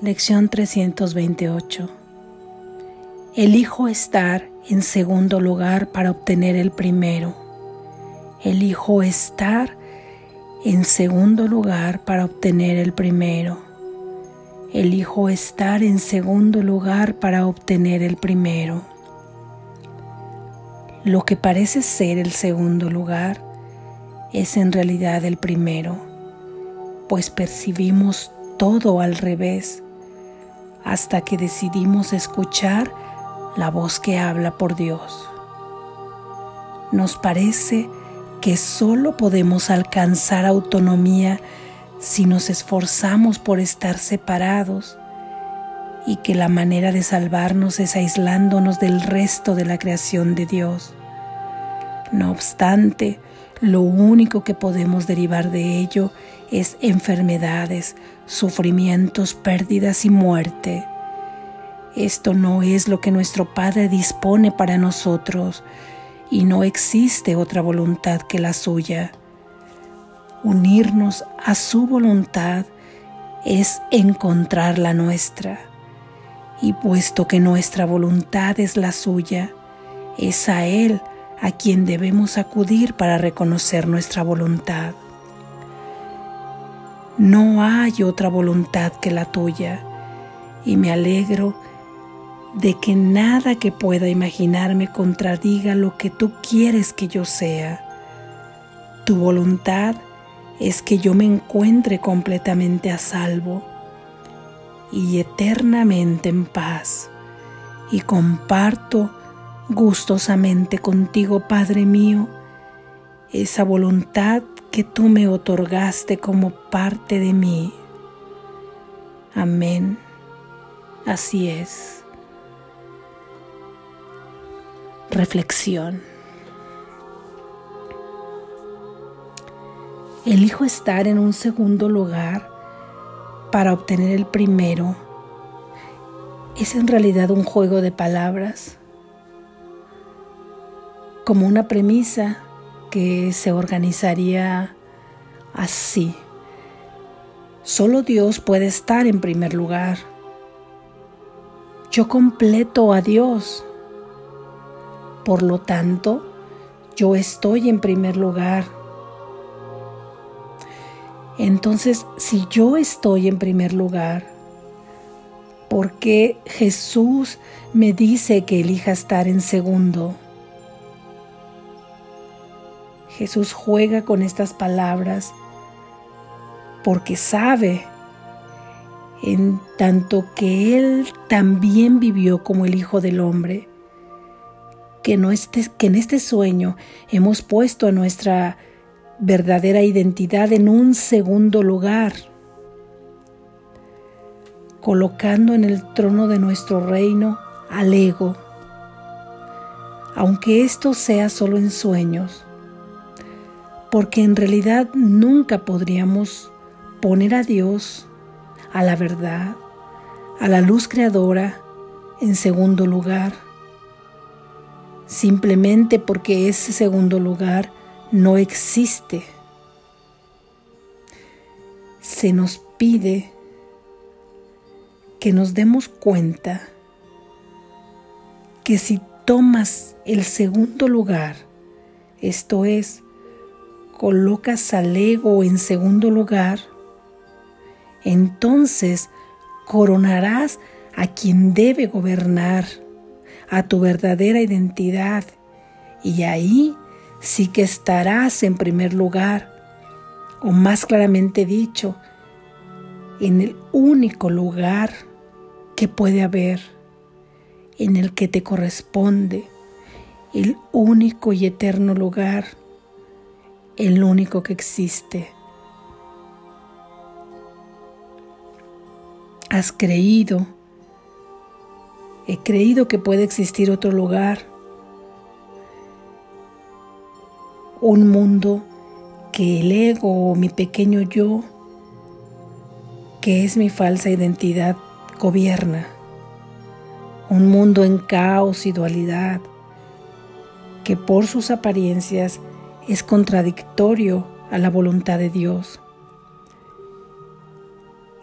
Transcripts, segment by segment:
Lección 328. Elijo estar en segundo lugar para obtener el primero. Elijo estar en segundo lugar para obtener el primero. Elijo estar en segundo lugar para obtener el primero. Lo que parece ser el segundo lugar es en realidad el primero, pues percibimos todo al revés hasta que decidimos escuchar la voz que habla por Dios. Nos parece que solo podemos alcanzar autonomía si nos esforzamos por estar separados y que la manera de salvarnos es aislándonos del resto de la creación de Dios. No obstante, lo único que podemos derivar de ello es enfermedades, sufrimientos, pérdidas y muerte. Esto no es lo que nuestro Padre dispone para nosotros y no existe otra voluntad que la suya. Unirnos a su voluntad es encontrar la nuestra. Y puesto que nuestra voluntad es la suya, es a Él a quien debemos acudir para reconocer nuestra voluntad. No hay otra voluntad que la tuya y me alegro de que nada que pueda imaginarme contradiga lo que tú quieres que yo sea. Tu voluntad es que yo me encuentre completamente a salvo y eternamente en paz y comparto gustosamente contigo, Padre mío, esa voluntad que tú me otorgaste como parte de mí. Amén. Así es. Reflexión. Elijo estar en un segundo lugar para obtener el primero. Es en realidad un juego de palabras, como una premisa que se organizaría así. Solo Dios puede estar en primer lugar. Yo completo a Dios. Por lo tanto, yo estoy en primer lugar. Entonces, si yo estoy en primer lugar, ¿por qué Jesús me dice que elija estar en segundo? Jesús juega con estas palabras porque sabe, en tanto que Él también vivió como el Hijo del Hombre, que, no que en este sueño hemos puesto a nuestra verdadera identidad en un segundo lugar, colocando en el trono de nuestro reino al ego, aunque esto sea solo en sueños porque en realidad nunca podríamos poner a Dios, a la verdad, a la luz creadora en segundo lugar, simplemente porque ese segundo lugar no existe. Se nos pide que nos demos cuenta que si tomas el segundo lugar, esto es, colocas al ego en segundo lugar, entonces coronarás a quien debe gobernar, a tu verdadera identidad, y ahí sí que estarás en primer lugar, o más claramente dicho, en el único lugar que puede haber, en el que te corresponde, el único y eterno lugar el único que existe. Has creído, he creído que puede existir otro lugar, un mundo que el ego o mi pequeño yo, que es mi falsa identidad, gobierna. Un mundo en caos y dualidad, que por sus apariencias es contradictorio a la voluntad de Dios.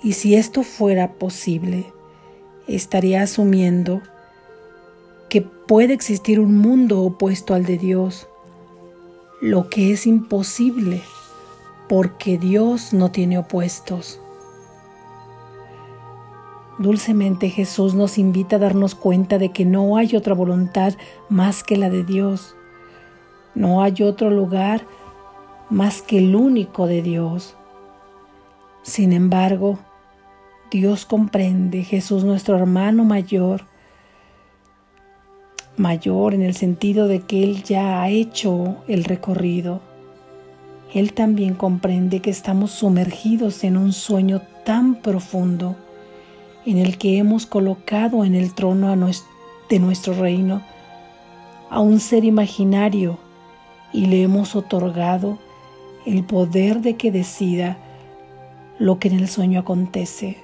Y si esto fuera posible, estaría asumiendo que puede existir un mundo opuesto al de Dios, lo que es imposible porque Dios no tiene opuestos. Dulcemente Jesús nos invita a darnos cuenta de que no hay otra voluntad más que la de Dios. No hay otro lugar más que el único de Dios. Sin embargo, Dios comprende, Jesús nuestro hermano mayor, mayor en el sentido de que Él ya ha hecho el recorrido. Él también comprende que estamos sumergidos en un sueño tan profundo en el que hemos colocado en el trono de nuestro reino a un ser imaginario y le hemos otorgado el poder de que decida lo que en el sueño acontece.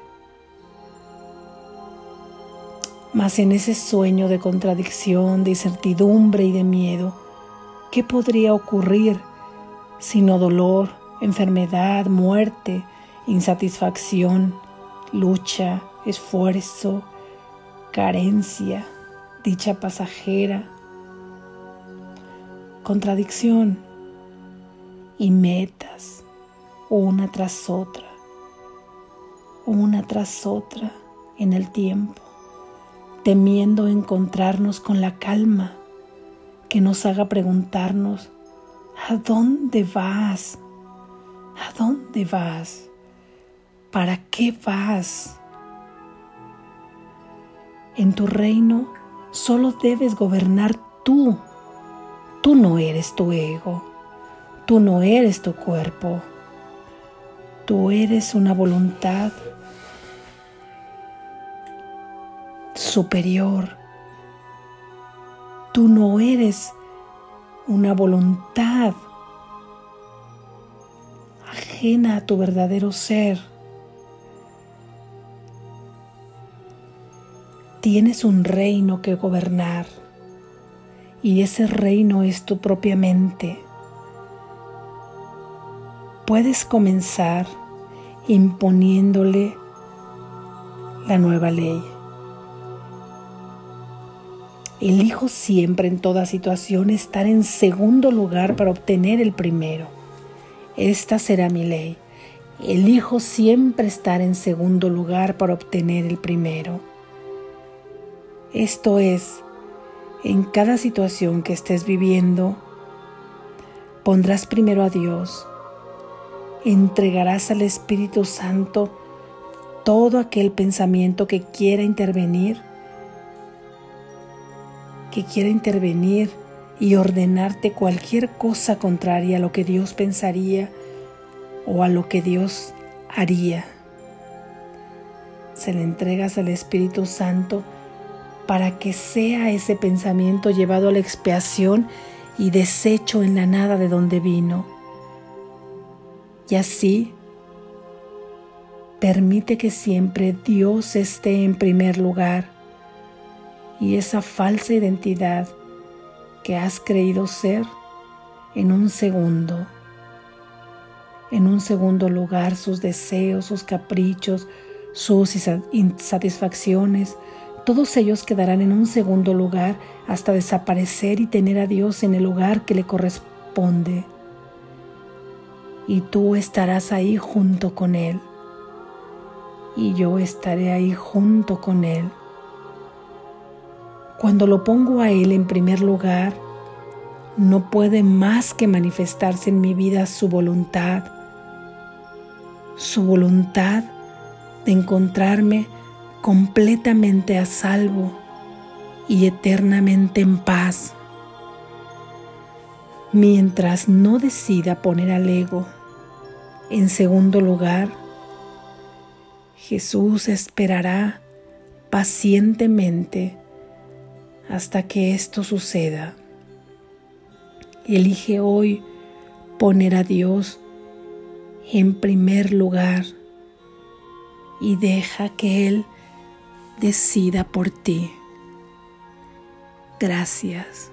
Mas en ese sueño de contradicción, de incertidumbre y de miedo, ¿qué podría ocurrir sino dolor, enfermedad, muerte, insatisfacción, lucha, esfuerzo, carencia, dicha pasajera, contradicción y metas una tras otra, una tras otra en el tiempo, temiendo encontrarnos con la calma que nos haga preguntarnos, ¿a dónde vas? ¿A dónde vas? ¿Para qué vas? En tu reino solo debes gobernar tú. Tú no eres tu ego. Tú no eres tu cuerpo. Tú eres una voluntad superior. Tú no eres una voluntad ajena a tu verdadero ser. Tienes un reino que gobernar y ese reino es tu propia mente. Puedes comenzar imponiéndole la nueva ley. Elijo siempre en toda situación estar en segundo lugar para obtener el primero. Esta será mi ley. Elijo siempre estar en segundo lugar para obtener el primero. Esto es, en cada situación que estés viviendo, pondrás primero a Dios, entregarás al Espíritu Santo todo aquel pensamiento que quiera intervenir, que quiera intervenir y ordenarte cualquier cosa contraria a lo que Dios pensaría o a lo que Dios haría. Se le entregas al Espíritu Santo para que sea ese pensamiento llevado a la expiación y deshecho en la nada de donde vino. Y así, permite que siempre Dios esté en primer lugar y esa falsa identidad que has creído ser en un segundo. En un segundo lugar sus deseos, sus caprichos, sus insatisfacciones, todos ellos quedarán en un segundo lugar hasta desaparecer y tener a Dios en el lugar que le corresponde. Y tú estarás ahí junto con Él. Y yo estaré ahí junto con Él. Cuando lo pongo a Él en primer lugar, no puede más que manifestarse en mi vida su voluntad, su voluntad de encontrarme completamente a salvo y eternamente en paz. Mientras no decida poner al ego en segundo lugar, Jesús esperará pacientemente hasta que esto suceda. Elige hoy poner a Dios en primer lugar y deja que Él decida por ti. Gracias.